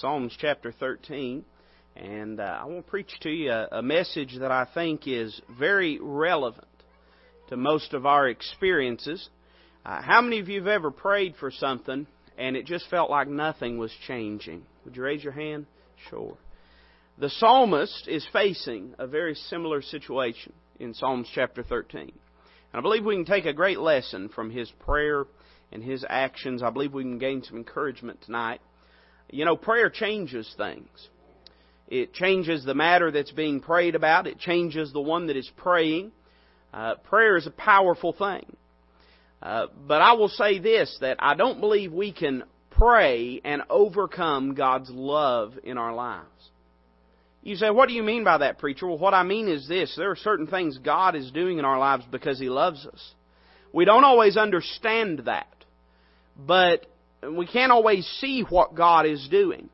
Psalms chapter 13. And uh, I want to preach to you a, a message that I think is very relevant to most of our experiences. Uh, how many of you have ever prayed for something and it just felt like nothing was changing? Would you raise your hand? Sure. The psalmist is facing a very similar situation in Psalms chapter 13. And I believe we can take a great lesson from his prayer and his actions. I believe we can gain some encouragement tonight. You know, prayer changes things. It changes the matter that's being prayed about. It changes the one that is praying. Uh, prayer is a powerful thing. Uh, but I will say this, that I don't believe we can pray and overcome God's love in our lives. You say, what do you mean by that, preacher? Well, what I mean is this. There are certain things God is doing in our lives because He loves us. We don't always understand that. But we can't always see what God is doing.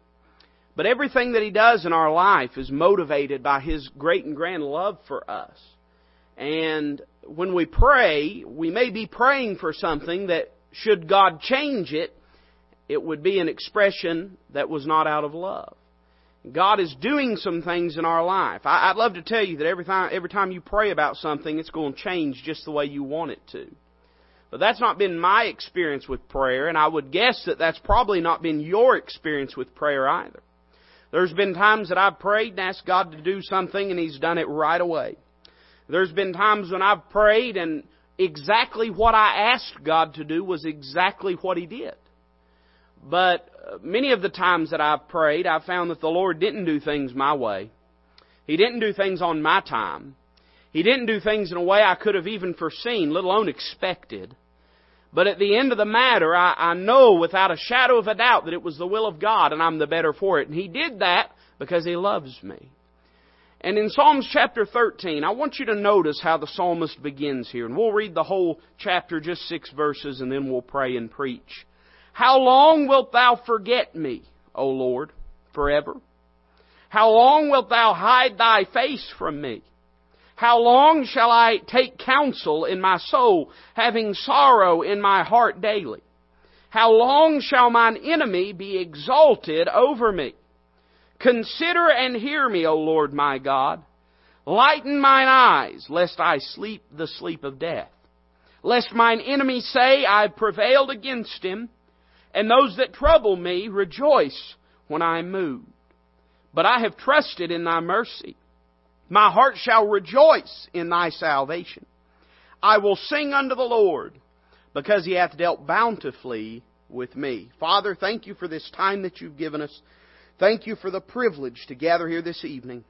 But everything that He does in our life is motivated by His great and grand love for us. And when we pray, we may be praying for something that, should God change it, it would be an expression that was not out of love. God is doing some things in our life. I'd love to tell you that every time, every time you pray about something, it's going to change just the way you want it to. But that's not been my experience with prayer, and I would guess that that's probably not been your experience with prayer either. There's been times that I've prayed and asked God to do something and He's done it right away. There's been times when I've prayed and exactly what I asked God to do was exactly what He did. But uh, many of the times that I've prayed, I've found that the Lord didn't do things my way. He didn't do things on my time. He didn't do things in a way I could have even foreseen, let alone expected. But at the end of the matter, I, I know without a shadow of a doubt that it was the will of God and I'm the better for it. And He did that because He loves me. And in Psalms chapter 13, I want you to notice how the psalmist begins here. And we'll read the whole chapter, just six verses, and then we'll pray and preach. How long wilt thou forget me, O Lord, forever? How long wilt thou hide thy face from me? How long shall I take counsel in my soul, having sorrow in my heart daily? How long shall mine enemy be exalted over me? Consider and hear me, O Lord my God. Lighten mine eyes, lest I sleep the sleep of death. Lest mine enemy say, I've prevailed against him, and those that trouble me rejoice when I am moved. But I have trusted in thy mercy. My heart shall rejoice in thy salvation. I will sing unto the Lord because he hath dealt bountifully with me. Father, thank you for this time that you've given us. Thank you for the privilege to gather here this evening.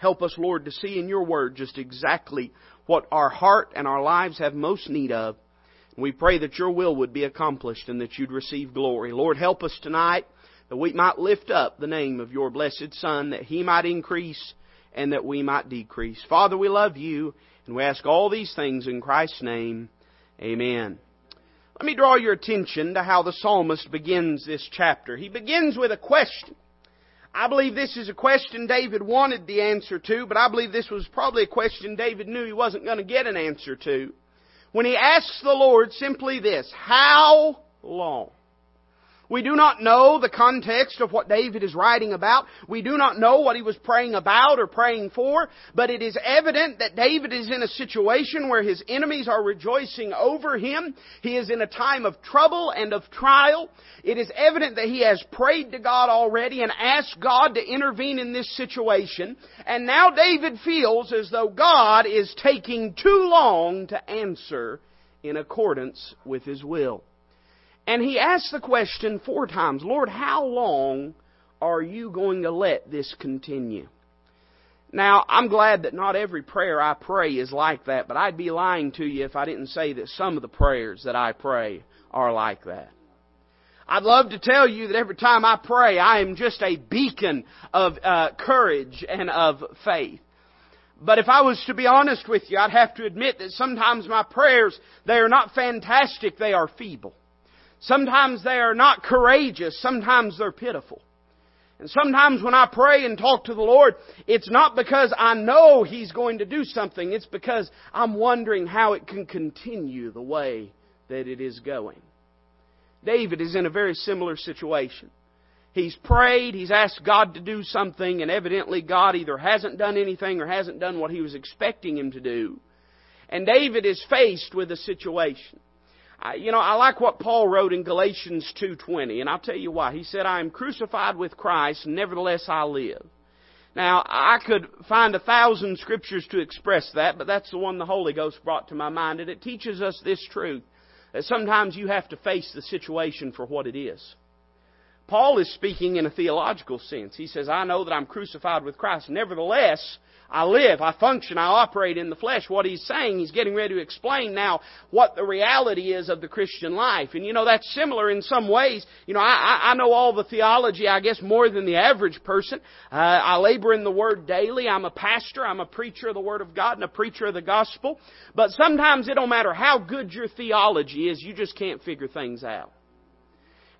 Help us, Lord, to see in your word just exactly what our heart and our lives have most need of. We pray that your will would be accomplished and that you'd receive glory. Lord, help us tonight that we might lift up the name of your blessed Son, that he might increase and that we might decrease. Father, we love you, and we ask all these things in Christ's name. Amen. Let me draw your attention to how the psalmist begins this chapter. He begins with a question. I believe this is a question David wanted the answer to, but I believe this was probably a question David knew he wasn't going to get an answer to. When he asks the Lord simply this, How long? We do not know the context of what David is writing about. We do not know what he was praying about or praying for, but it is evident that David is in a situation where his enemies are rejoicing over him. He is in a time of trouble and of trial. It is evident that he has prayed to God already and asked God to intervene in this situation. And now David feels as though God is taking too long to answer in accordance with his will. And he asked the question four times Lord, how long are you going to let this continue? Now, I'm glad that not every prayer I pray is like that, but I'd be lying to you if I didn't say that some of the prayers that I pray are like that. I'd love to tell you that every time I pray, I am just a beacon of uh, courage and of faith. But if I was to be honest with you, I'd have to admit that sometimes my prayers, they are not fantastic, they are feeble. Sometimes they are not courageous. Sometimes they're pitiful. And sometimes when I pray and talk to the Lord, it's not because I know He's going to do something. It's because I'm wondering how it can continue the way that it is going. David is in a very similar situation. He's prayed, he's asked God to do something, and evidently God either hasn't done anything or hasn't done what he was expecting him to do. And David is faced with a situation. I, you know, I like what Paul wrote in Galatians 2:20, and I'll tell you why. He said, "I am crucified with Christ, nevertheless I live." Now, I could find a thousand scriptures to express that, but that's the one the Holy Ghost brought to my mind, and it teaches us this truth that sometimes you have to face the situation for what it is. Paul is speaking in a theological sense. He says, I know that I'm crucified with Christ. Nevertheless, I live, I function, I operate in the flesh. What he's saying, he's getting ready to explain now what the reality is of the Christian life. And you know, that's similar in some ways. You know, I, I know all the theology, I guess, more than the average person. Uh, I labor in the Word daily. I'm a pastor. I'm a preacher of the Word of God and a preacher of the gospel. But sometimes it don't matter how good your theology is, you just can't figure things out.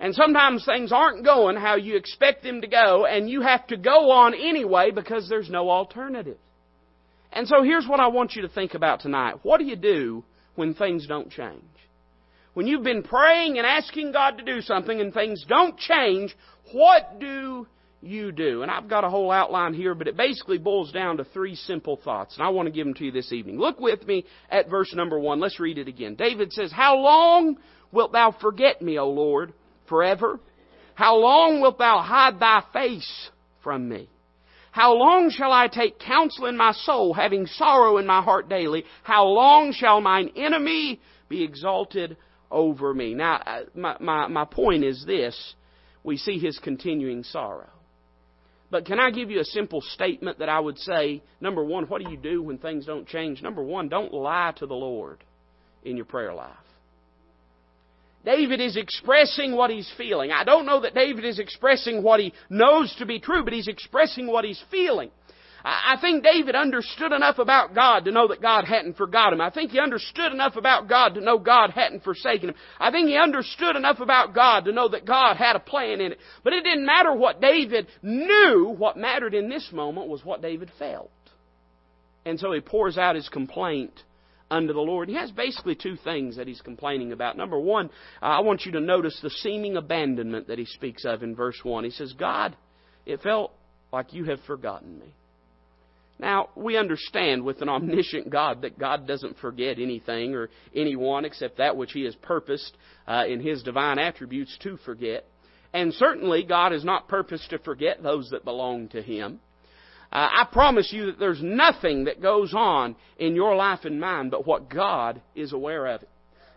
And sometimes things aren't going how you expect them to go, and you have to go on anyway because there's no alternative. And so here's what I want you to think about tonight. What do you do when things don't change? When you've been praying and asking God to do something and things don't change, what do you do? And I've got a whole outline here, but it basically boils down to three simple thoughts, and I want to give them to you this evening. Look with me at verse number one. Let's read it again. David says, How long wilt thou forget me, O Lord? Forever? How long wilt thou hide thy face from me? How long shall I take counsel in my soul, having sorrow in my heart daily? How long shall mine enemy be exalted over me? Now, uh, my, my, my point is this. We see his continuing sorrow. But can I give you a simple statement that I would say? Number one, what do you do when things don't change? Number one, don't lie to the Lord in your prayer life. David is expressing what he's feeling. I don't know that David is expressing what he knows to be true, but he's expressing what he's feeling. I think David understood enough about God to know that God hadn't forgot him. I think he understood enough about God to know God hadn't forsaken him. I think he understood enough about God to know that God had a plan in it. But it didn't matter what David knew. What mattered in this moment was what David felt. And so he pours out his complaint unto the Lord. He has basically two things that he's complaining about. Number one, uh, I want you to notice the seeming abandonment that he speaks of in verse 1. He says, God, it felt like you have forgotten me. Now, we understand with an omniscient God that God doesn't forget anything or anyone except that which He has purposed uh, in His divine attributes to forget. And certainly, God has not purposed to forget those that belong to Him. Uh, I promise you that there's nothing that goes on in your life and mine but what God is aware of it.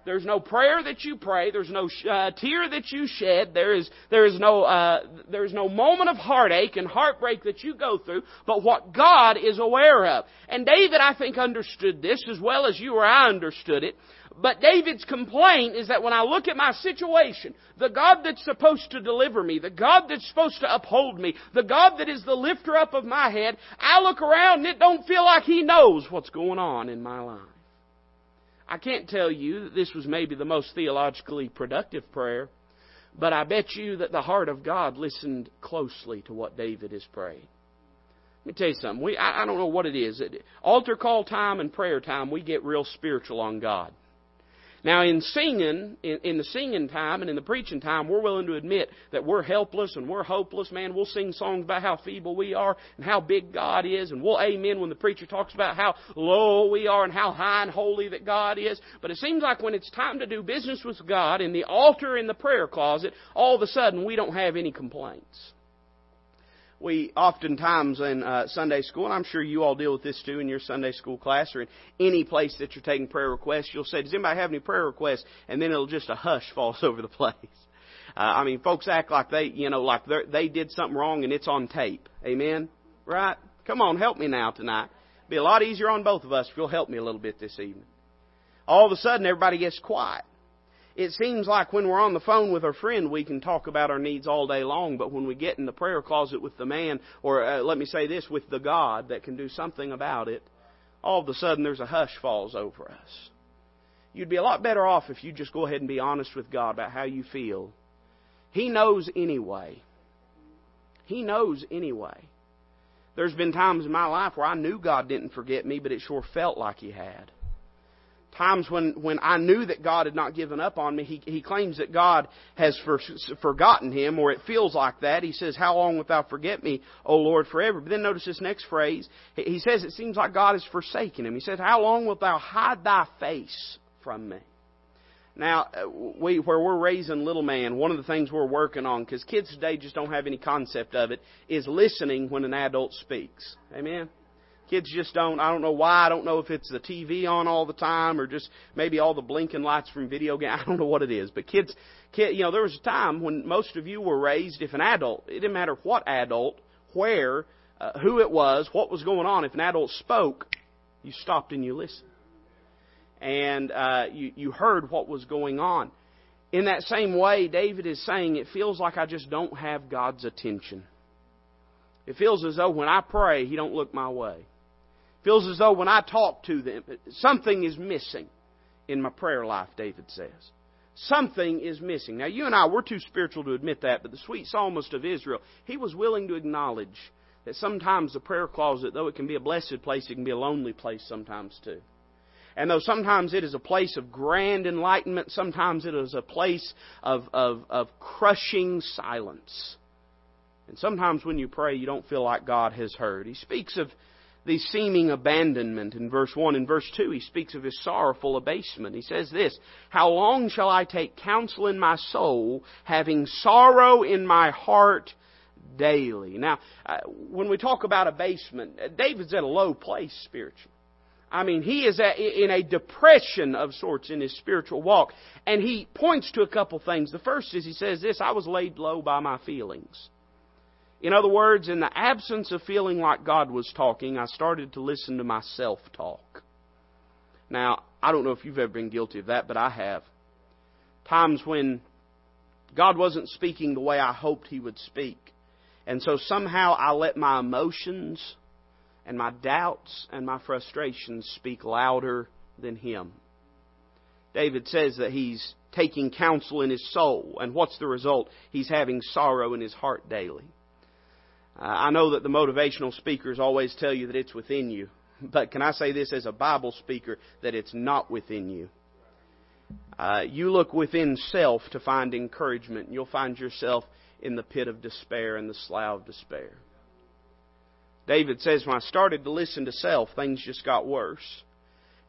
There's no prayer that you pray. There's no uh, tear that you shed. There is there is no uh, there is no moment of heartache and heartbreak that you go through. But what God is aware of, and David, I think, understood this as well as you or I understood it. But David's complaint is that when I look at my situation, the God that's supposed to deliver me, the God that's supposed to uphold me, the God that is the lifter up of my head, I look around and it don't feel like He knows what's going on in my life. I can't tell you that this was maybe the most theologically productive prayer, but I bet you that the heart of God listened closely to what David is praying. Let me tell you something. We, I, I don't know what it is. Altar call time and prayer time, we get real spiritual on God. Now, in singing, in, in, the singing time and in the preaching time, we're willing to admit that we're helpless and we're hopeless. Man, we'll sing songs about how feeble we are and how big God is, and we'll amen when the preacher talks about how low we are and how high and holy that God is. But it seems like when it's time to do business with God in the altar in the prayer closet, all of a sudden we don't have any complaints we oftentimes in uh, Sunday school, and I'm sure you all deal with this too in your Sunday school class or in any place that you're taking prayer requests, you'll say, "Does anybody have any prayer requests?" And then it'll just a hush falls over the place. Uh, I mean, folks act like they, you know, like they did something wrong and it's on tape. Amen. Right? Come on, help me now tonight. Be a lot easier on both of us if you'll help me a little bit this evening. All of a sudden, everybody gets quiet it seems like when we're on the phone with our friend, we can talk about our needs all day long, but when we get in the prayer closet with the man, or uh, let me say this, with the God that can do something about it, all of a sudden there's a hush falls over us. You'd be a lot better off if you just go ahead and be honest with God about how you feel. He knows anyway. He knows anyway. There's been times in my life where I knew God didn't forget me, but it sure felt like He had. Times when, when I knew that God had not given up on me, he, he claims that God has for, forgotten him, or it feels like that. He says, How long wilt thou forget me, O Lord, forever? But then notice this next phrase. He says, It seems like God has forsaken him. He says, How long wilt thou hide thy face from me? Now, uh, we, where we're raising little man, one of the things we're working on, because kids today just don't have any concept of it, is listening when an adult speaks. Amen? Kids just don't, I don't know why, I don't know if it's the TV on all the time or just maybe all the blinking lights from video games. I don't know what it is. But kids, kid, you know, there was a time when most of you were raised, if an adult, it didn't matter what adult, where, uh, who it was, what was going on, if an adult spoke, you stopped and you listened. And uh, you, you heard what was going on. In that same way, David is saying, it feels like I just don't have God's attention. It feels as though when I pray, He don't look my way. Feels as though when I talk to them, something is missing in my prayer life, David says. Something is missing. Now, you and I, we're too spiritual to admit that, but the sweet psalmist of Israel, he was willing to acknowledge that sometimes the prayer closet, though it can be a blessed place, it can be a lonely place sometimes too. And though sometimes it is a place of grand enlightenment, sometimes it is a place of, of, of crushing silence. And sometimes when you pray, you don't feel like God has heard. He speaks of the seeming abandonment in verse 1. In verse 2, he speaks of his sorrowful abasement. He says this How long shall I take counsel in my soul, having sorrow in my heart daily? Now, uh, when we talk about abasement, David's at a low place spiritually. I mean, he is in a depression of sorts in his spiritual walk. And he points to a couple things. The first is he says this I was laid low by my feelings. In other words, in the absence of feeling like God was talking, I started to listen to myself talk. Now, I don't know if you've ever been guilty of that, but I have. Times when God wasn't speaking the way I hoped He would speak. And so somehow I let my emotions and my doubts and my frustrations speak louder than Him. David says that he's taking counsel in his soul, and what's the result? He's having sorrow in his heart daily. Uh, I know that the motivational speakers always tell you that it's within you, but can I say this as a Bible speaker that it's not within you? Uh, you look within self to find encouragement, and you'll find yourself in the pit of despair and the slough of despair. David says, When I started to listen to self, things just got worse.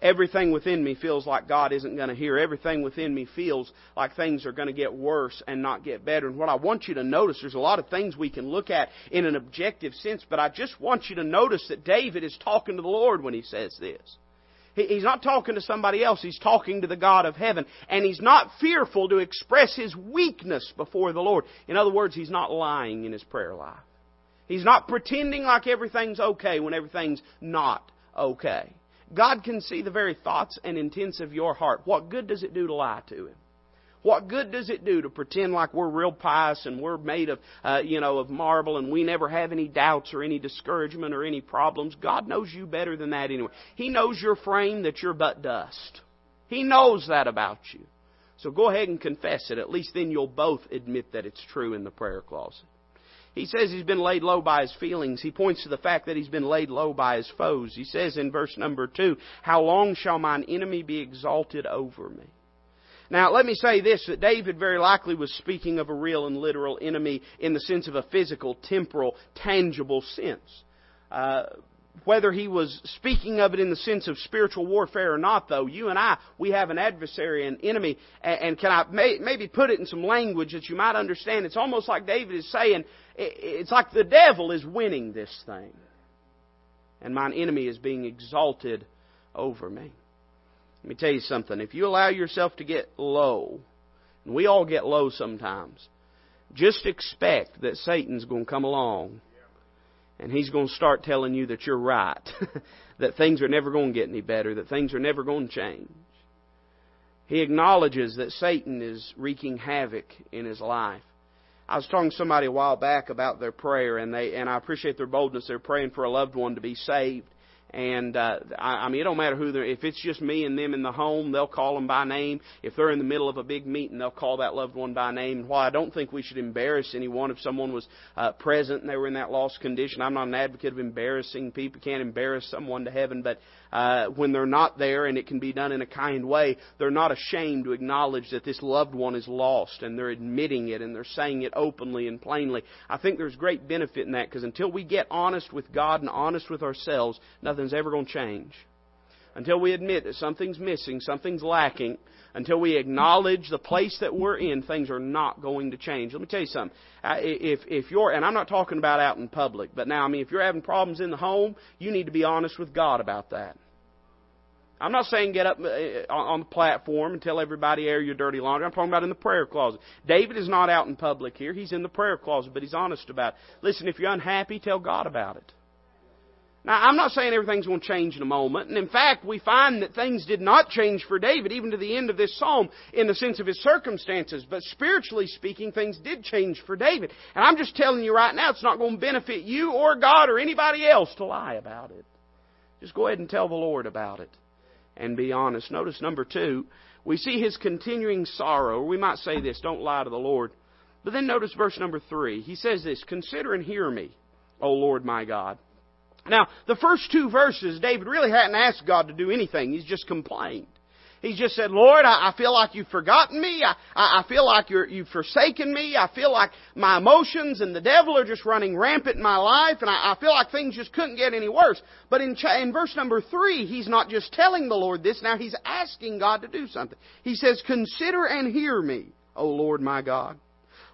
Everything within me feels like God isn't going to hear. Everything within me feels like things are going to get worse and not get better. And what I want you to notice, there's a lot of things we can look at in an objective sense, but I just want you to notice that David is talking to the Lord when he says this. He's not talking to somebody else. He's talking to the God of heaven. And he's not fearful to express his weakness before the Lord. In other words, he's not lying in his prayer life. He's not pretending like everything's okay when everything's not okay. God can see the very thoughts and intents of your heart. What good does it do to lie to Him? What good does it do to pretend like we're real pious and we're made of, uh, you know, of marble and we never have any doubts or any discouragement or any problems? God knows you better than that anyway. He knows your frame that you're but dust. He knows that about you. So go ahead and confess it. At least then you'll both admit that it's true in the prayer closet. He says he's been laid low by his feelings. He points to the fact that he's been laid low by his foes. He says in verse number two, How long shall mine enemy be exalted over me? Now, let me say this that David very likely was speaking of a real and literal enemy in the sense of a physical, temporal, tangible sense. Uh, whether he was speaking of it in the sense of spiritual warfare or not, though, you and I, we have an adversary, an enemy, and, can I may, maybe put it in some language that you might understand? It's almost like David is saying, it's like the devil is winning this thing, and mine enemy is being exalted over me. Let me tell you something. If you allow yourself to get low, and we all get low sometimes, just expect that Satan's going to come along and he's going to start telling you that you're right, that things are never going to get any better, that things are never going to change. He acknowledges that Satan is wreaking havoc in his life. I was talking to somebody a while back about their prayer, and they and I appreciate their boldness. They're praying for a loved one to be saved, And uh, I, I mean, it don't matter who they're. If it's just me and them in the home, they'll call them by name. If they're in the middle of a big meeting, they'll call that loved one by name. And while I don't think we should embarrass anyone if someone was uh, present and they were in that lost condition, I'm not an advocate of embarrassing people. Can't embarrass someone to heaven, but uh, when they're not there, and it can be done in a kind way, they're not ashamed to acknowledge that this loved one is lost, and they're admitting it, and they're saying it openly and plainly. I think there's great benefit in that because until we get honest with God and honest with ourselves, nothing's ever going to change. Until we admit that something's missing, something's lacking, until we acknowledge the place that we're in, things are not going to change. Let me tell you something. If, if you're, and I'm not talking about out in public, but now, I mean, if you're having problems in the home, you need to be honest with God about that. I'm not saying get up uh, on the platform and tell everybody air your dirty laundry. I'm talking about in the prayer closet. David is not out in public here. He's in the prayer closet, but he's honest about it. Listen, if you're unhappy, tell God about it. Now, I'm not saying everything's going to change in a moment. And in fact, we find that things did not change for David, even to the end of this psalm, in the sense of his circumstances. But spiritually speaking, things did change for David. And I'm just telling you right now, it's not going to benefit you or God or anybody else to lie about it. Just go ahead and tell the Lord about it and be honest. Notice number two, we see his continuing sorrow. We might say this, don't lie to the Lord. But then notice verse number three. He says this, Consider and hear me, O Lord my God. Now, the first two verses, David really hadn't asked God to do anything. He's just complained. He just said, Lord, I, I feel like you've forgotten me. I, I, feel like you're, you've forsaken me. I feel like my emotions and the devil are just running rampant in my life, and I, I feel like things just couldn't get any worse. But in, in verse number three, he's not just telling the Lord this, now he's asking God to do something. He says, Consider and hear me, O Lord my God.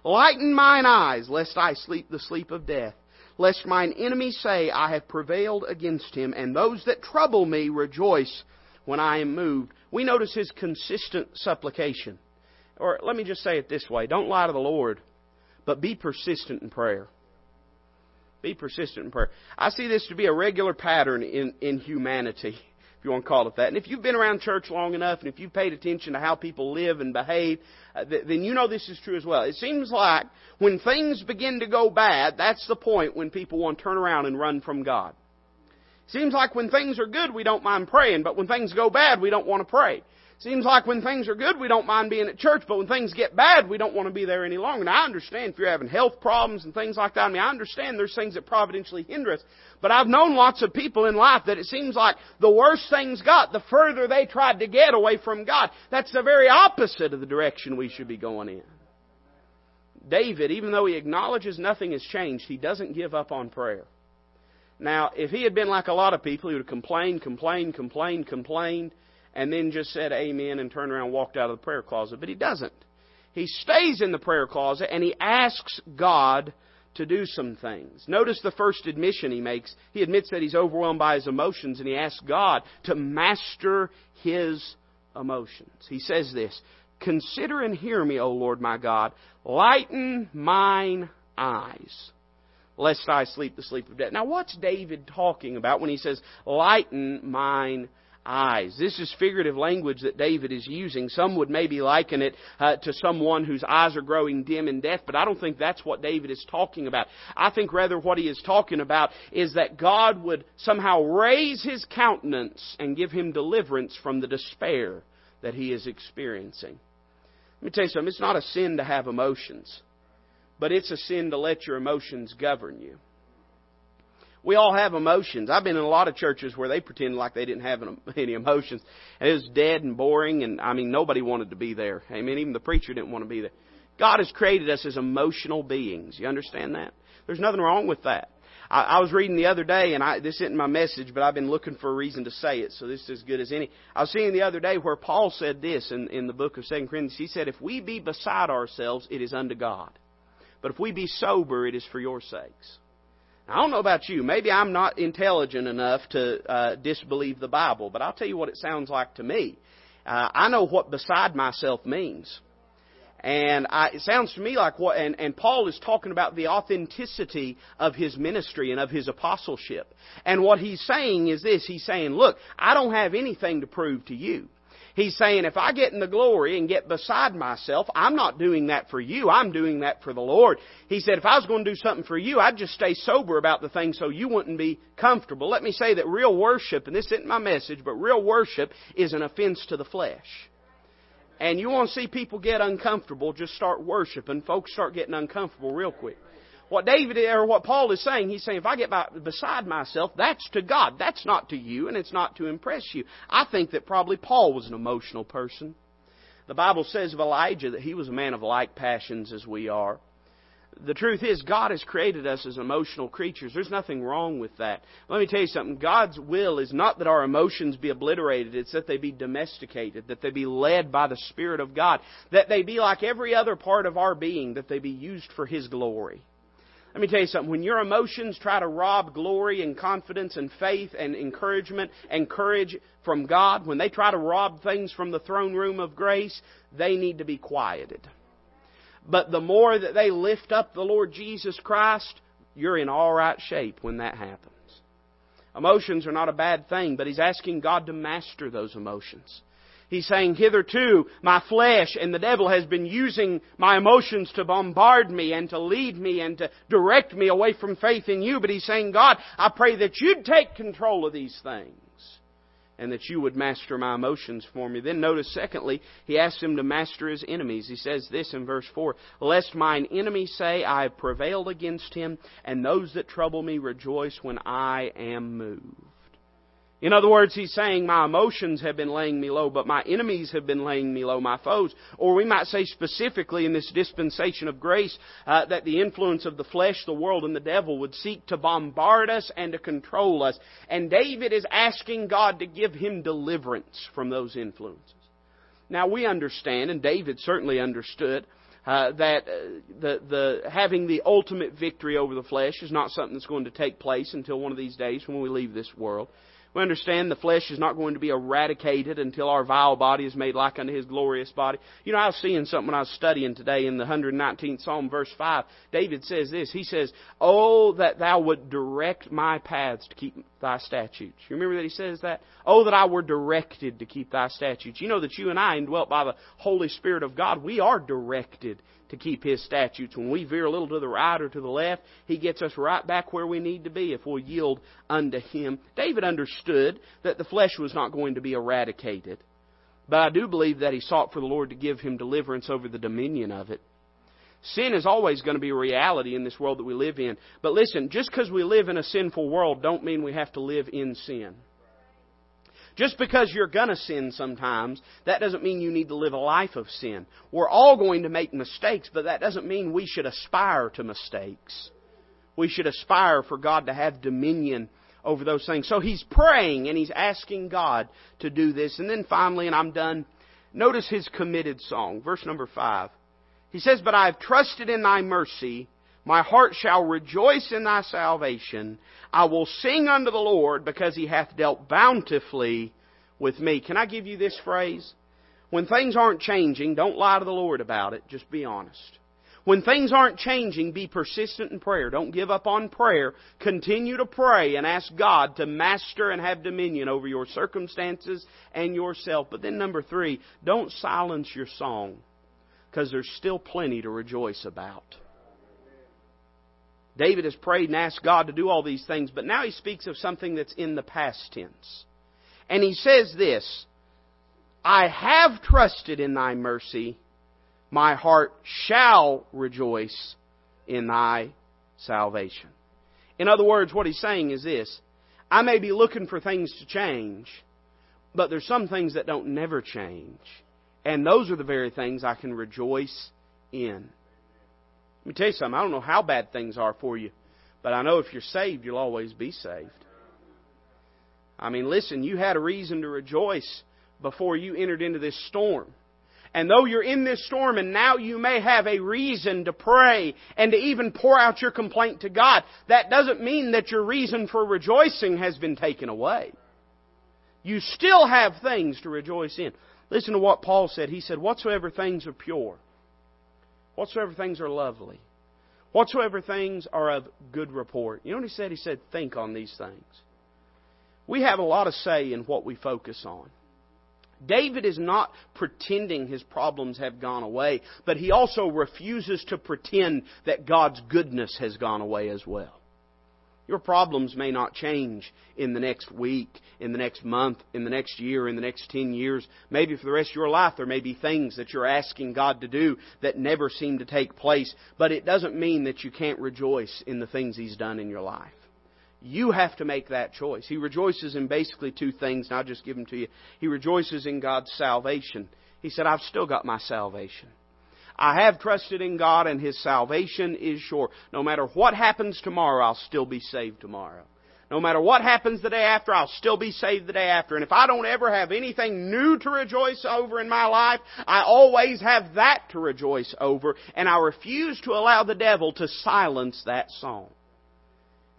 Lighten mine eyes, lest I sleep the sleep of death lest mine enemies say, I have prevailed against him, and those that trouble me rejoice when I am moved. We notice his consistent supplication. Or let me just say it this way don't lie to the Lord, but be persistent in prayer. Be persistent in prayer. I see this to be a regular pattern in, in humanity, if you want to call it that. And if you've been around church long enough and if you've paid attention to how people live and behave, uh, then you know this is true as well. It seems like when things begin to go bad, that's the point when people want to turn around and run from God. Seems like when things are good, we don't mind praying, but when things go bad, we don't want to pray. Seems like when things are good, we don't mind being at church, but when things get bad, we don't want to be there any longer. Now, I understand if you're having health problems and things like that. I mean, I understand there's things that providentially hinder us. But I've known lots of people in life that it seems like the worse things got, the further they tried to get away from God. That's the very opposite of the direction we should be going in. David, even though he acknowledges nothing has changed, he doesn't give up on prayer. Now, if he had been like a lot of people, he would have complained, complained, complained, complained, and then just said amen and turned around and walked out of the prayer closet. But he doesn't. He stays in the prayer closet and he asks God to do some things. Notice the first admission he makes. He admits that he's overwhelmed by his emotions and he asks God to master his emotions. He says this Consider and hear me, O Lord my God. Lighten mine eyes lest I sleep the sleep of death. Now, what's David talking about when he says, lighten mine eyes. This is figurative language that David is using. Some would maybe liken it uh, to someone whose eyes are growing dim in death, but I don't think that's what David is talking about. I think rather what he is talking about is that God would somehow raise his countenance and give him deliverance from the despair that he is experiencing. Let me tell you something, it's not a sin to have emotions, but it's a sin to let your emotions govern you. We all have emotions. I've been in a lot of churches where they pretend like they didn't have any emotions. And it was dead and boring, and I mean, nobody wanted to be there. Amen. Even the preacher didn't want to be there. God has created us as emotional beings. You understand that? There's nothing wrong with that. I, I was reading the other day, and I, this isn't my message, but I've been looking for a reason to say it, so this is as good as any. I was seeing the other day where Paul said this in, in the book of Second Corinthians. He said, If we be beside ourselves, it is unto God. But if we be sober, it is for your sakes. I don't know about you. Maybe I'm not intelligent enough to uh, disbelieve the Bible, but I'll tell you what it sounds like to me. Uh, I know what beside myself means. And I, it sounds to me like what, and, and Paul is talking about the authenticity of his ministry and of his apostleship. And what he's saying is this, he's saying, look, I don't have anything to prove to you. He's saying, if I get in the glory and get beside myself, I'm not doing that for you. I'm doing that for the Lord. He said, if I was going to do something for you, I'd just stay sober about the thing so you wouldn't be comfortable. Let me say that real worship, and this isn't my message, but real worship is an offense to the flesh. And you want to see people get uncomfortable, just start worshiping. Folks start getting uncomfortable real quick. What David or what Paul is saying, he's saying, if I get by, beside myself, that's to God. That's not to you, and it's not to impress you. I think that probably Paul was an emotional person. The Bible says of Elijah that he was a man of like passions as we are. The truth is, God has created us as emotional creatures. There's nothing wrong with that. Let me tell you something. God's will is not that our emotions be obliterated, it's that they be domesticated, that they be led by the Spirit of God, that they be like every other part of our being, that they be used for His glory. Let me tell you something. When your emotions try to rob glory and confidence and faith and encouragement and courage from God, when they try to rob things from the throne room of grace, they need to be quieted. But the more that they lift up the Lord Jesus Christ, you're in all right shape when that happens. Emotions are not a bad thing, but He's asking God to master those emotions. He's saying, hitherto, my flesh and the devil has been using my emotions to bombard me and to lead me and to direct me away from faith in you. But he's saying, God, I pray that you'd take control of these things and that you would master my emotions for me. Then notice, secondly, he asks him to master his enemies. He says this in verse 4 Lest mine enemies say, I have prevailed against him, and those that trouble me rejoice when I am moved. In other words, he's saying, My emotions have been laying me low, but my enemies have been laying me low, my foes. Or we might say specifically in this dispensation of grace uh, that the influence of the flesh, the world, and the devil would seek to bombard us and to control us. And David is asking God to give him deliverance from those influences. Now we understand, and David certainly understood, uh, that uh, the, the having the ultimate victory over the flesh is not something that's going to take place until one of these days when we leave this world. We understand the flesh is not going to be eradicated until our vile body is made like unto His glorious body. You know, I was seeing something when I was studying today in the 119th Psalm, verse 5. David says this. He says, Oh, that thou would direct my paths to keep thy statutes. You remember that he says that? Oh, that I were directed to keep thy statutes. You know that you and I, indwelt by the Holy Spirit of God, we are directed to keep His statutes. When we veer a little to the right or to the left, He gets us right back where we need to be if we'll yield unto Him. David understood that the flesh was not going to be eradicated. But I do believe that he sought for the Lord to give him deliverance over the dominion of it. Sin is always going to be a reality in this world that we live in. But listen, just because we live in a sinful world don't mean we have to live in sin. Just because you're going to sin sometimes, that doesn't mean you need to live a life of sin. We're all going to make mistakes, but that doesn't mean we should aspire to mistakes. We should aspire for God to have dominion over those things. So he's praying and he's asking God to do this. And then finally, and I'm done, notice his committed song, verse number 5. He says, But I have trusted in thy mercy. My heart shall rejoice in thy salvation. I will sing unto the Lord because he hath dealt bountifully with me. Can I give you this phrase? When things aren't changing, don't lie to the Lord about it. Just be honest. When things aren't changing, be persistent in prayer. Don't give up on prayer. Continue to pray and ask God to master and have dominion over your circumstances and yourself. But then number three, don't silence your song because there's still plenty to rejoice about. David has prayed and asked God to do all these things, but now he speaks of something that's in the past tense. And he says this I have trusted in thy mercy, my heart shall rejoice in thy salvation. In other words, what he's saying is this I may be looking for things to change, but there's some things that don't never change. And those are the very things I can rejoice in. Let me tell you something. I don't know how bad things are for you, but I know if you're saved, you'll always be saved. I mean, listen, you had a reason to rejoice before you entered into this storm. And though you're in this storm and now you may have a reason to pray and to even pour out your complaint to God, that doesn't mean that your reason for rejoicing has been taken away. You still have things to rejoice in. Listen to what Paul said. He said, Whatsoever things are pure, whatsoever things are lovely, whatsoever things are of good report. You know what he said? He said, think on these things. We have a lot of say in what we focus on. David is not pretending his problems have gone away, but he also refuses to pretend that God's goodness has gone away as well. Your problems may not change in the next week, in the next month, in the next year, in the next 10 years. Maybe for the rest of your life there may be things that you're asking God to do that never seem to take place, but it doesn't mean that you can't rejoice in the things He's done in your life. You have to make that choice. He rejoices in basically two things, and I'll just give them to you. He rejoices in God's salvation. He said, I've still got my salvation. I have trusted in God and His salvation is sure. No matter what happens tomorrow, I'll still be saved tomorrow. No matter what happens the day after, I'll still be saved the day after. And if I don't ever have anything new to rejoice over in my life, I always have that to rejoice over. And I refuse to allow the devil to silence that song.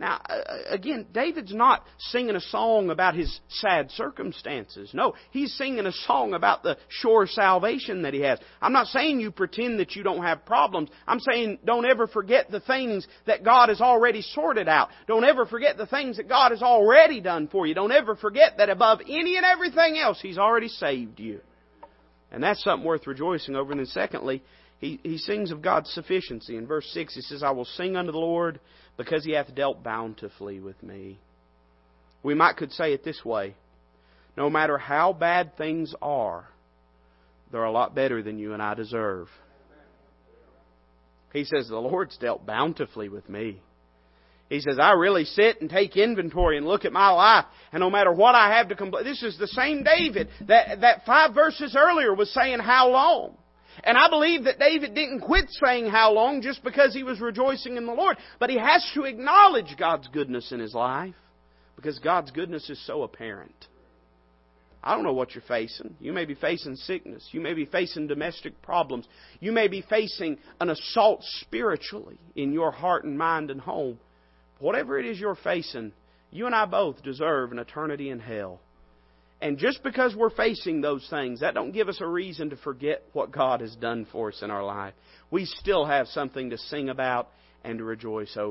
Now, uh, uh, again, David's not singing a song about his sad circumstances. No, he's singing a song about the sure salvation that he has. I'm not saying you pretend that you don't have problems. I'm saying don't ever forget the things that God has already sorted out. Don't ever forget the things that God has already done for you. Don't ever forget that above any and everything else, He's already saved you. And that's something worth rejoicing over. And then secondly, he, he sings of God's sufficiency. In verse 6, he says, I will sing unto the Lord because he hath dealt bountifully with me. We might could say it this way. No matter how bad things are, they're a lot better than you and I deserve. He says, The Lord's dealt bountifully with me. He says, I really sit and take inventory and look at my life, and no matter what I have to complain, this is the same David that, that five verses earlier was saying, How long? And I believe that David didn't quit saying how long just because he was rejoicing in the Lord. But he has to acknowledge God's goodness in his life because God's goodness is so apparent. I don't know what you're facing. You may be facing sickness. You may be facing domestic problems. You may be facing an assault spiritually in your heart and mind and home. Whatever it is you're facing, you and I both deserve an eternity in hell. And just because we're facing those things, that don't give us a reason to forget what God has done for us in our life. We still have something to sing about and to rejoice over.